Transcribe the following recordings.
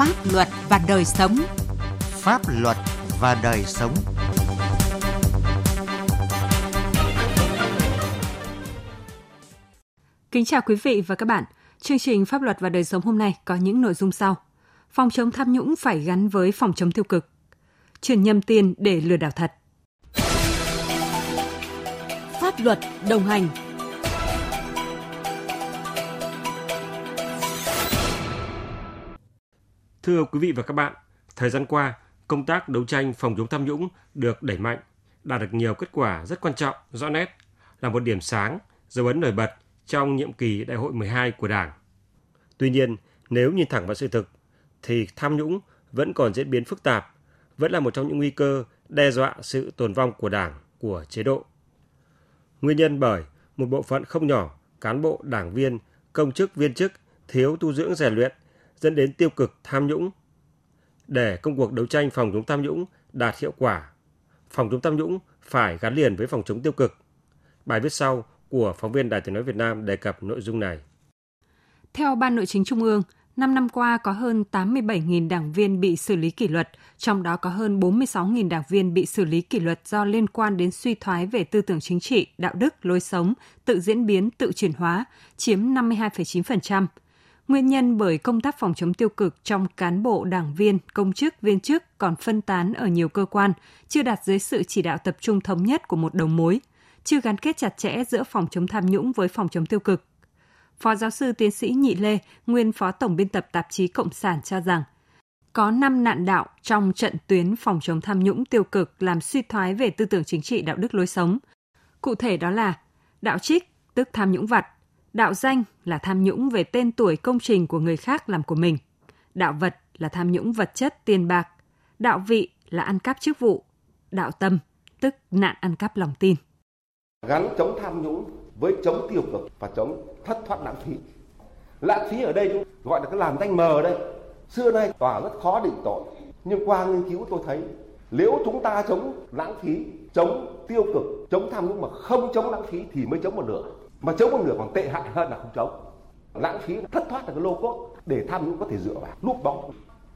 Pháp luật và đời sống. Pháp luật và đời sống. Kính chào quý vị và các bạn. Chương trình Pháp luật và đời sống hôm nay có những nội dung sau. Phòng chống tham nhũng phải gắn với phòng chống tiêu cực. Truyền nhầm tiền để lừa đảo thật. Pháp luật đồng hành Thưa quý vị và các bạn, thời gian qua, công tác đấu tranh phòng chống tham nhũng được đẩy mạnh, đạt được nhiều kết quả rất quan trọng, rõ nét, là một điểm sáng, dấu ấn nổi bật trong nhiệm kỳ Đại hội 12 của Đảng. Tuy nhiên, nếu nhìn thẳng vào sự thực, thì tham nhũng vẫn còn diễn biến phức tạp, vẫn là một trong những nguy cơ đe dọa sự tồn vong của Đảng, của chế độ. Nguyên nhân bởi một bộ phận không nhỏ cán bộ, đảng viên, công chức, viên chức thiếu tu dưỡng rèn luyện dẫn đến tiêu cực tham nhũng. Để công cuộc đấu tranh phòng chống tham nhũng đạt hiệu quả, phòng chống tham nhũng phải gắn liền với phòng chống tiêu cực. Bài viết sau của phóng viên Đài Tiếng Nói Việt Nam đề cập nội dung này. Theo Ban Nội chính Trung ương, 5 năm qua có hơn 87.000 đảng viên bị xử lý kỷ luật, trong đó có hơn 46.000 đảng viên bị xử lý kỷ luật do liên quan đến suy thoái về tư tưởng chính trị, đạo đức, lối sống, tự diễn biến, tự chuyển hóa, chiếm 52,9%. Nguyên nhân bởi công tác phòng chống tiêu cực trong cán bộ, đảng viên, công chức, viên chức còn phân tán ở nhiều cơ quan, chưa đạt dưới sự chỉ đạo tập trung thống nhất của một đầu mối, chưa gắn kết chặt chẽ giữa phòng chống tham nhũng với phòng chống tiêu cực. Phó giáo sư tiến sĩ Nhị Lê, nguyên phó tổng biên tập tạp chí Cộng sản cho rằng, có 5 nạn đạo trong trận tuyến phòng chống tham nhũng tiêu cực làm suy thoái về tư tưởng chính trị đạo đức lối sống. Cụ thể đó là đạo trích, tức tham nhũng vặt, đạo danh là tham nhũng về tên tuổi công trình của người khác làm của mình, đạo vật là tham nhũng vật chất tiền bạc, đạo vị là ăn cắp chức vụ, đạo tâm tức nạn ăn cắp lòng tin. Gắn chống tham nhũng với chống tiêu cực và chống thất thoát lãng phí. Lãng phí ở đây gọi là cái làm danh mờ đây. Xưa nay tòa rất khó định tội, nhưng qua nghiên cứu tôi thấy nếu chúng ta chống lãng phí, chống tiêu cực, chống tham nhũng mà không chống lãng phí thì mới chống một nửa. Mà chống một nửa còn tệ hại hơn là không chống. Lãng phí thất thoát là cái lô cốt để tham nhũng có thể dựa vào, núp bóng.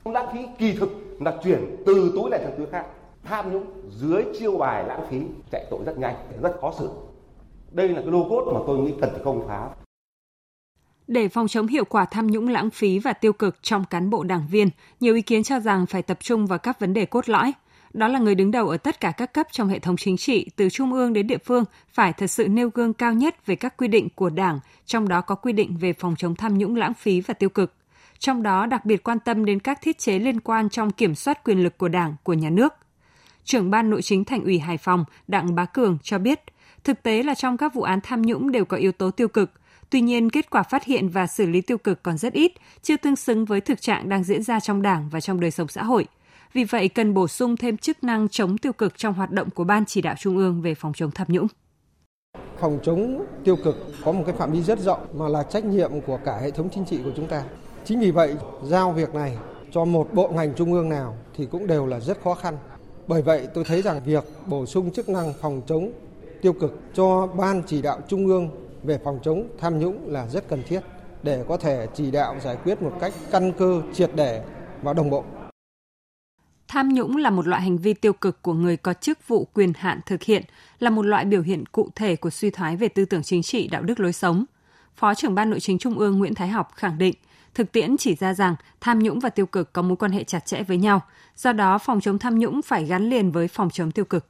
Lãng phí kỳ thực là chuyển từ túi này sang túi khác. Tham nhũng dưới chiêu bài lãng phí chạy tội rất nhanh, rất khó xử. Đây là cái lô cốt mà tôi nghĩ cần phải công phá. Để phòng chống hiệu quả tham nhũng lãng phí và tiêu cực trong cán bộ đảng viên, nhiều ý kiến cho rằng phải tập trung vào các vấn đề cốt lõi. Đó là người đứng đầu ở tất cả các cấp trong hệ thống chính trị, từ trung ương đến địa phương, phải thật sự nêu gương cao nhất về các quy định của Đảng, trong đó có quy định về phòng chống tham nhũng lãng phí và tiêu cực. Trong đó đặc biệt quan tâm đến các thiết chế liên quan trong kiểm soát quyền lực của Đảng, của nhà nước. Trưởng ban nội chính Thành ủy Hải Phòng Đặng Bá Cường cho biết, thực tế là trong các vụ án tham nhũng đều có yếu tố tiêu cực, Tuy nhiên, kết quả phát hiện và xử lý tiêu cực còn rất ít, chưa tương xứng với thực trạng đang diễn ra trong Đảng và trong đời sống xã hội. Vì vậy, cần bổ sung thêm chức năng chống tiêu cực trong hoạt động của Ban chỉ đạo Trung ương về phòng chống tham nhũng. Phòng chống tiêu cực có một cái phạm vi rất rộng mà là trách nhiệm của cả hệ thống chính trị của chúng ta. Chính vì vậy, giao việc này cho một bộ ngành trung ương nào thì cũng đều là rất khó khăn. Bởi vậy, tôi thấy rằng việc bổ sung chức năng phòng chống tiêu cực cho Ban chỉ đạo Trung ương về phòng chống tham nhũng là rất cần thiết để có thể chỉ đạo giải quyết một cách căn cơ, triệt để và đồng bộ. Tham nhũng là một loại hành vi tiêu cực của người có chức vụ quyền hạn thực hiện, là một loại biểu hiện cụ thể của suy thoái về tư tưởng chính trị, đạo đức lối sống. Phó trưởng ban nội chính Trung ương Nguyễn Thái Học khẳng định, thực tiễn chỉ ra rằng tham nhũng và tiêu cực có mối quan hệ chặt chẽ với nhau, do đó phòng chống tham nhũng phải gắn liền với phòng chống tiêu cực.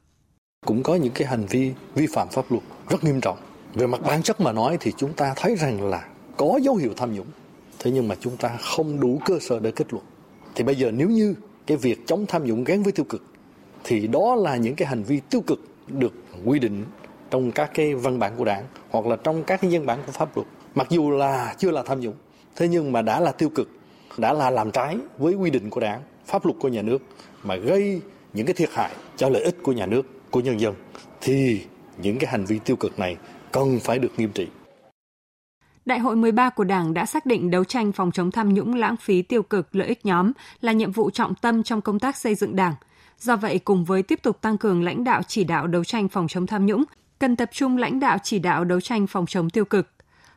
Cũng có những cái hành vi vi phạm pháp luật rất nghiêm trọng về mặt bản chất mà nói thì chúng ta thấy rằng là có dấu hiệu tham nhũng thế nhưng mà chúng ta không đủ cơ sở để kết luận thì bây giờ nếu như cái việc chống tham nhũng gắn với tiêu cực, thì đó là những cái hành vi tiêu cực được quy định trong các cái văn bản của đảng hoặc là trong các cái văn bản của pháp luật, mặc dù là chưa là tham nhũng thế nhưng mà đã là tiêu cực, đã là làm trái với quy định của đảng, pháp luật của nhà nước mà gây những cái thiệt hại cho lợi ích của nhà nước, của nhân dân, thì những cái hành vi tiêu cực này cần phải được nghiêm trị. Đại hội 13 của Đảng đã xác định đấu tranh phòng chống tham nhũng lãng phí tiêu cực lợi ích nhóm là nhiệm vụ trọng tâm trong công tác xây dựng Đảng. Do vậy, cùng với tiếp tục tăng cường lãnh đạo chỉ đạo đấu tranh phòng chống tham nhũng, cần tập trung lãnh đạo chỉ đạo đấu tranh phòng chống tiêu cực.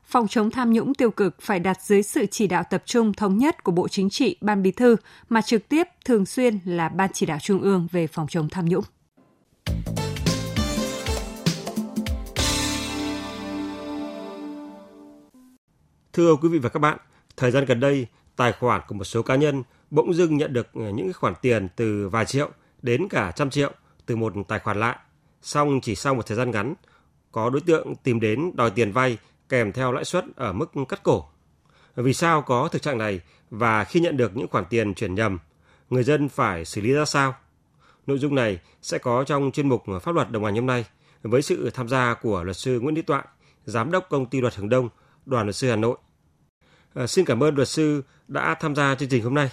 Phòng chống tham nhũng tiêu cực phải đặt dưới sự chỉ đạo tập trung thống nhất của Bộ Chính trị, Ban Bí thư mà trực tiếp thường xuyên là Ban chỉ đạo Trung ương về phòng chống tham nhũng. Thưa quý vị và các bạn, thời gian gần đây, tài khoản của một số cá nhân bỗng dưng nhận được ờ, những khoản tiền từ vài triệu đến cả trăm triệu từ một tài khoản lạ. Xong chỉ sau một thời gian ngắn, có đối tượng tìm đến đòi tiền vay kèm theo lãi suất ở mức cắt cổ. Vì sao có thực trạng này và khi nhận được những khoản tiền chuyển nhầm, người dân phải xử lý ra sao? Nội dung này sẽ có trong chuyên mục pháp luật đồng hành hôm nay với sự tham gia của luật sư Nguyễn Đức Toại, giám đốc công ty luật Hướng Đông, đoàn luật sư Hà Nội. À, xin cảm ơn luật sư đã tham gia chương trình hôm nay.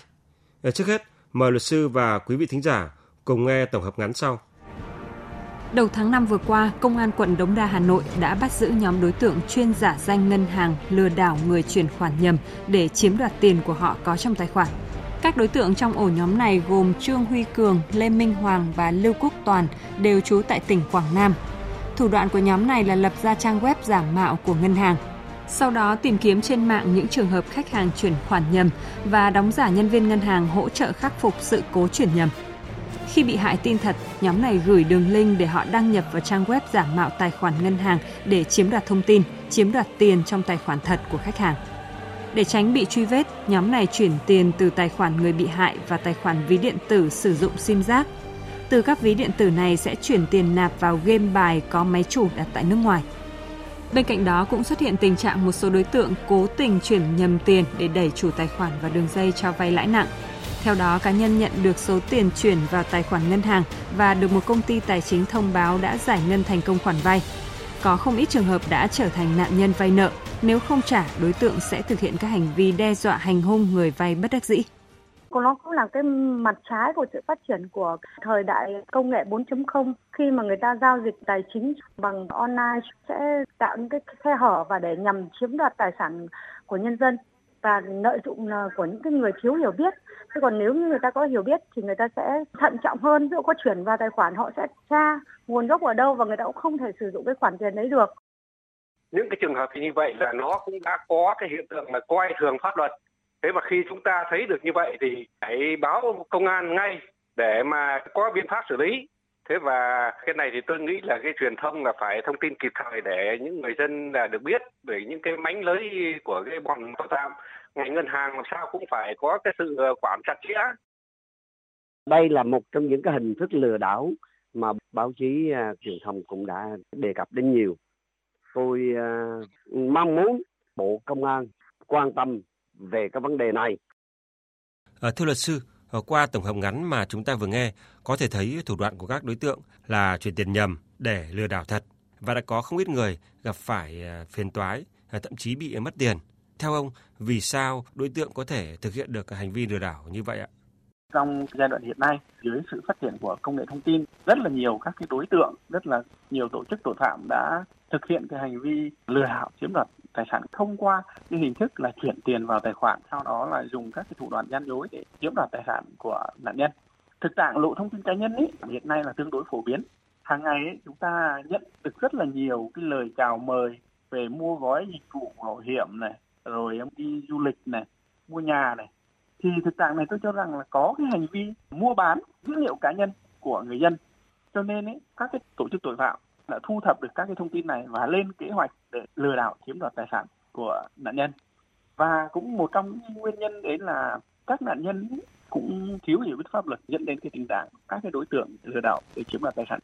À, trước hết, mời luật sư và quý vị thính giả cùng nghe tổng hợp ngắn sau. Đầu tháng 5 vừa qua, Công an quận Đống Đa Hà Nội đã bắt giữ nhóm đối tượng chuyên giả danh ngân hàng lừa đảo người chuyển khoản nhầm để chiếm đoạt tiền của họ có trong tài khoản. Các đối tượng trong ổ nhóm này gồm Trương Huy Cường, Lê Minh Hoàng và Lưu Quốc Toàn đều trú tại tỉnh Quảng Nam. Thủ đoạn của nhóm này là lập ra trang web giả mạo của ngân hàng. Sau đó tìm kiếm trên mạng những trường hợp khách hàng chuyển khoản nhầm và đóng giả nhân viên ngân hàng hỗ trợ khắc phục sự cố chuyển nhầm. Khi bị hại tin thật, nhóm này gửi đường link để họ đăng nhập vào trang web giả mạo tài khoản ngân hàng để chiếm đoạt thông tin, chiếm đoạt tiền trong tài khoản thật của khách hàng. Để tránh bị truy vết, nhóm này chuyển tiền từ tài khoản người bị hại và tài khoản ví điện tử sử dụng sim giác. Từ các ví điện tử này sẽ chuyển tiền nạp vào game bài có máy chủ đặt tại nước ngoài. Bên cạnh đó cũng xuất hiện tình trạng một số đối tượng cố tình chuyển nhầm tiền để đẩy chủ tài khoản vào đường dây cho vay lãi nặng, theo đó, cá nhân nhận được số tiền chuyển vào tài khoản ngân hàng và được một công ty tài chính thông báo đã giải ngân thành công khoản vay. Có không ít trường hợp đã trở thành nạn nhân vay nợ, nếu không trả, đối tượng sẽ thực hiện các hành vi đe dọa hành hung người vay bất đắc dĩ nó cũng là cái mặt trái của sự phát triển của thời đại công nghệ 4.0 khi mà người ta giao dịch tài chính bằng online sẽ tạo những cái khe hở và để nhằm chiếm đoạt tài sản của nhân dân và lợi dụng của những cái người thiếu hiểu biết Thế còn nếu như người ta có hiểu biết thì người ta sẽ thận trọng hơn, ví dụ có chuyển vào tài khoản họ sẽ tra nguồn gốc ở đâu và người ta cũng không thể sử dụng cái khoản tiền đấy được. Những cái trường hợp như vậy là nó cũng đã có cái hiện tượng là coi thường pháp luật. Thế và khi chúng ta thấy được như vậy thì hãy báo công an ngay để mà có biện pháp xử lý. Thế và cái này thì tôi nghĩ là cái truyền thông là phải thông tin kịp thời để những người dân là được biết về những cái mánh lưới của cái bọn tội phạm ngành ngân hàng làm sao cũng phải có cái sự ờ, quản chặt chẽ. Đây là một trong những cái hình thức lừa đảo mà báo chí uh, truyền thông cũng đã đề cập đến nhiều. Tôi uh, mong muốn Bộ Công an quan tâm về các vấn đề này. À, thưa luật sư, ờ, qua tổng hợp ngắn mà chúng ta vừa nghe, có thể thấy thủ đoạn của các đối tượng là chuyển tiền nhầm để lừa đảo thật và đã có không ít người gặp phải ờ, phiền toái, thậm chí bị mất tiền. Theo ông, vì sao đối tượng có thể thực hiện được hành vi lừa đảo như vậy ạ? Trong giai đoạn hiện nay, dưới sự phát triển của công nghệ thông tin, rất là nhiều các cái đối tượng, rất là nhiều tổ chức tội phạm đã thực hiện cái hành vi lừa đảo chiếm đoạt tài sản thông qua cái hình thức là chuyển tiền vào tài khoản, sau đó là dùng các cái thủ đoạn gian dối để chiếm đoạt tài sản của nạn nhân. Thực trạng lộ thông tin cá nhân ấy hiện nay là tương đối phổ biến. Hàng ngày ấy, chúng ta nhận được rất là nhiều cái lời chào mời về mua gói dịch vụ bảo hiểm này, rồi em đi du lịch này mua nhà này thì thực trạng này tôi cho rằng là có cái hành vi mua bán dữ liệu cá nhân của người dân cho nên ấy, các cái tổ chức tội phạm đã thu thập được các cái thông tin này và lên kế hoạch để lừa đảo chiếm đoạt tài sản của nạn nhân và cũng một trong những nguyên nhân đấy là các nạn nhân cũng thiếu hiểu biết pháp luật dẫn đến cái tình trạng các cái đối tượng lừa đảo để chiếm đoạt tài sản.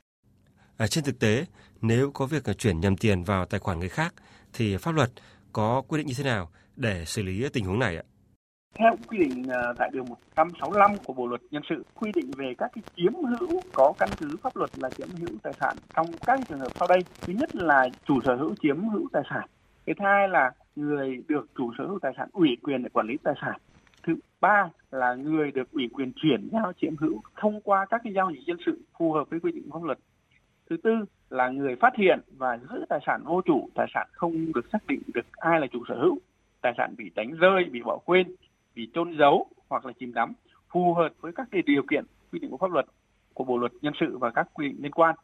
À, trên thực tế, nếu có việc chuyển nhầm tiền vào tài khoản người khác thì pháp luật có quy định như thế nào để xử lý tình huống này ạ? Theo quy định ờ, tại điều 165 của Bộ luật nhân sự quy định về các cái chiếm hữu có căn cứ pháp luật là chiếm hữu tài sản trong các trường hợp sau đây. Thứ nhất là chủ sở hữu chiếm hữu tài sản. Cái thứ hai là người được chủ sở hữu tài sản ủy quyền để quản lý tài sản. Thứ ba là người được ủy quyền chuyển giao chiếm hữu thông qua các cái giao dịch dân sự phù hợp với quy định pháp luật. Thứ tư là người phát hiện và giữ tài sản vô chủ, tài sản không được xác định được ai là chủ sở hữu, tài sản bị đánh rơi, bị bỏ quên, bị trôn giấu hoặc là chìm đắm phù hợp với các điều kiện quy định của pháp luật của bộ luật nhân sự và các quy định liên quan.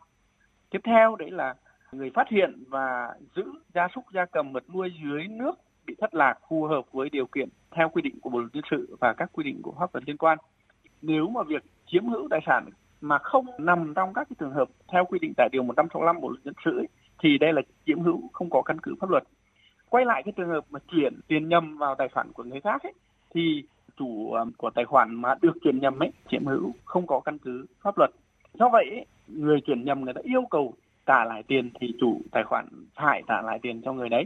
Tiếp theo đấy là người phát hiện và giữ gia súc gia cầm vật nuôi dưới nước bị thất lạc phù hợp với điều kiện theo quy định của Bộ luật dân sự và các quy định của pháp luật liên quan. Nếu mà việc chiếm hữu tài sản mà không nằm trong các cái trường hợp theo quy định tại điều 165 Bộ luật dân sự ấy, thì đây là chiếm hữu không có căn cứ pháp luật. Quay lại cái trường hợp mà chuyển tiền nhầm vào tài khoản của người khác ấy, thì chủ ờ, của tài khoản mà được chuyển nhầm ấy chiếm hữu không có căn cứ pháp luật. Do vậy ấy, người chuyển nhầm người ta yêu cầu trả lại tiền thì chủ tài khoản phải trả lại tiền cho người đấy.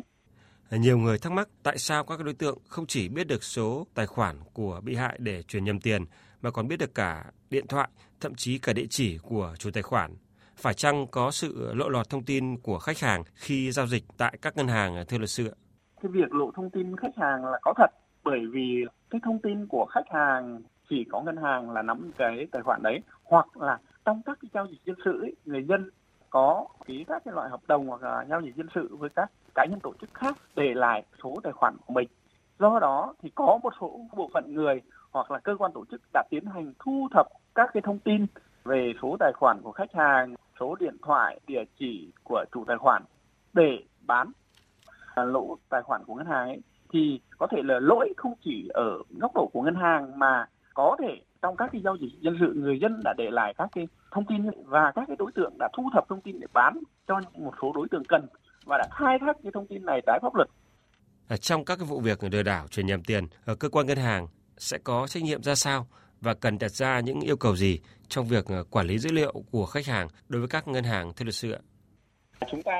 Nhiều người thắc mắc tại sao các đối tượng không chỉ biết được số tài khoản của bị hại để chuyển nhầm tiền mà còn biết được cả điện thoại, thậm chí cả địa chỉ của chủ tài khoản. Phải chăng có sự lộ lọt thông tin của khách hàng khi giao dịch tại các ngân hàng thưa luật sư ạ? Cái việc lộ thông tin khách hàng là có thật bởi vì cái thông tin của khách hàng chỉ có ngân hàng là nắm cái tài khoản đấy hoặc là trong các cái giao dịch dân sự ấy, người dân có ký các cái loại hợp đồng hoặc là giao dịch dân sự với các cá nhân tổ chức khác để lại số tài khoản của mình. Do đó thì có một số bộ phận người hoặc là cơ quan tổ chức đã tiến hành thu thập các cái thông tin về số tài khoản của khách hàng, số điện thoại, địa chỉ của chủ tài khoản để bán à, lỗ tài khoản của ngân hàng ấy thì có thể là lỗi không chỉ ở góc độ của ngân hàng mà có thể trong các cái giao dịch dân sự người dân đã để lại các cái thông tin và các cái đối tượng đã thu thập thông tin để bán cho một số đối tượng cần và đã khai thác cái thông tin này trái pháp luật. Trong các cái vụ việc lừa đảo chuyển nhầm tiền, ở cơ quan ngân hàng sẽ có trách nhiệm ra sao và cần đặt ra những yêu cầu gì trong việc ờ, quản lý dữ liệu của khách hàng đối với các ngân hàng thưa luật sư ạ? Chúng ta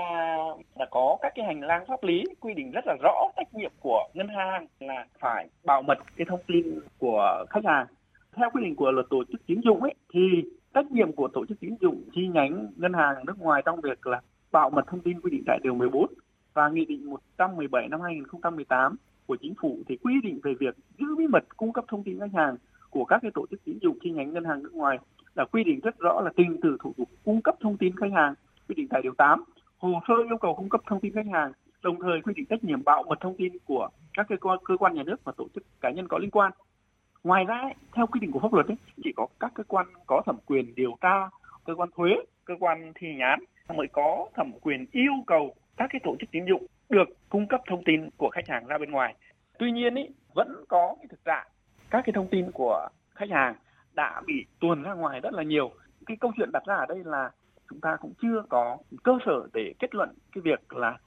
đã có các cái hành lang pháp lý quy định rất là rõ trách nhiệm của ngân hàng là phải bảo mật cái thông tin của khách hàng. Theo quy định của luật tổ chức tín dụng ấy, thì trách nhiệm của tổ chức tín dụng chi nhánh ngân hàng nước ngoài trong việc là bảo mật thông tin quy định tại điều 14 và nghị định 117 năm 2018 của chính phủ thì quy định về việc giữ bí mật cung cấp thông tin khách hàng của các cái tổ chức tín dụng chi nhánh ngân hàng nước ngoài là quy định rất rõ là trình từ thủ tục cung cấp thông tin khách hàng quy định tại điều 8 hồ sơ yêu cầu cung cấp thông tin khách hàng đồng thời quy định trách nhiệm bảo mật thông tin của các cơ quan cơ quan nhà nước và tổ chức cá nhân có liên quan ngoài ra theo quy định của pháp luật ấy, chỉ có các cơ quan có thẩm quyền điều tra cơ quan thuế cơ quan thi hành án mới có thẩm quyền yêu cầu các cái tổ chức tín dụng được cung cấp thông tin của khách hàng ra bên ngoài. Tuy nhiên ý, vẫn có cái thực trạng các cái thông tin của khách hàng đã bị tuồn ra ngoài rất là nhiều. Cái câu chuyện đặt ra ở đây là chúng ta cũng chưa có cơ sở để kết luận cái việc là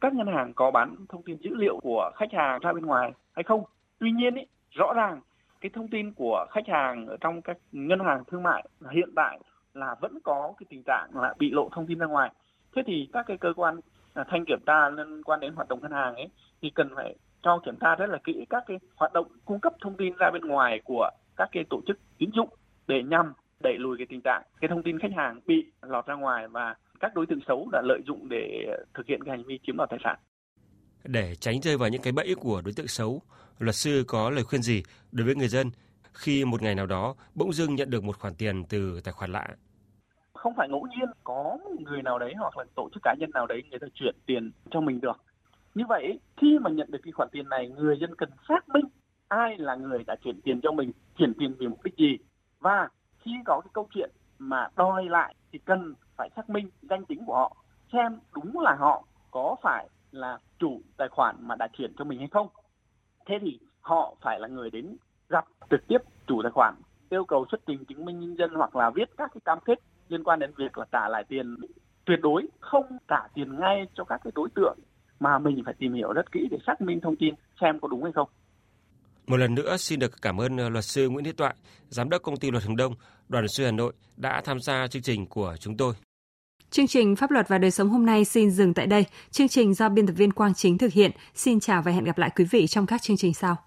các ngân hàng có bán thông tin dữ liệu của khách hàng ra bên ngoài hay không. Tuy nhiên ý, rõ ràng cái thông tin của khách hàng ở trong các ngân hàng thương mại hiện tại là vẫn có cái tình trạng là bị lộ thông tin ra ngoài. Thế thì các cái cơ quan à, thanh kiểm tra liên quan đến hoạt động ngân hàng ấy thì cần phải cho kiểm tra rất là kỹ các cái hoạt động cung cấp thông tin ra bên ngoài của các cái tổ chức tín dụng để nhằm đẩy lùi cái tình trạng cái thông tin khách hàng bị lọt ra ngoài và các đối tượng xấu đã lợi dụng để thực hiện cái hành vi chiếm đoạt tài sản. Để tránh rơi vào những cái bẫy của đối tượng xấu, luật sư có lời khuyên gì đối với người dân khi một ngày nào đó bỗng dưng nhận được một khoản tiền từ tài khoản lạ? Không phải ngẫu nhiên có người nào đấy hoặc là tổ chức cá nhân nào đấy người ta chuyển tiền cho mình được. Như vậy khi mà nhận được cái khoản tiền này người dân cần xác minh ai là người đã chuyển tiền cho mình, chuyển tiền vì mục đích gì và khi có cái câu chuyện mà đòi lại thì cần phải xác minh danh tính của họ, xem đúng là họ có phải là chủ tài khoản mà đã chuyển cho mình hay không thế thì họ phải là người đến gặp trực tiếp chủ tài khoản, yêu cầu xuất trình chứng minh nhân dân hoặc là viết các cái cam kết liên quan đến việc là trả lại tiền tuyệt đối, không trả tiền ngay cho các cái đối tượng mà mình phải tìm hiểu rất kỹ để xác minh thông tin xem có đúng hay không. Một lần nữa xin được cảm ơn ờ, luật sư Nguyễn Thế Toại, giám đốc công ty Luật Hồng Đông, đoàn luật sư Hà Nội đã tham gia chương trình của chúng tôi. Chương trình Pháp luật và đời sống hôm nay xin dừng tại đây. Chương trình do biên tập viên Quang Chính thực hiện. Xin chào và hẹn gặp lại quý vị trong các chương trình sau.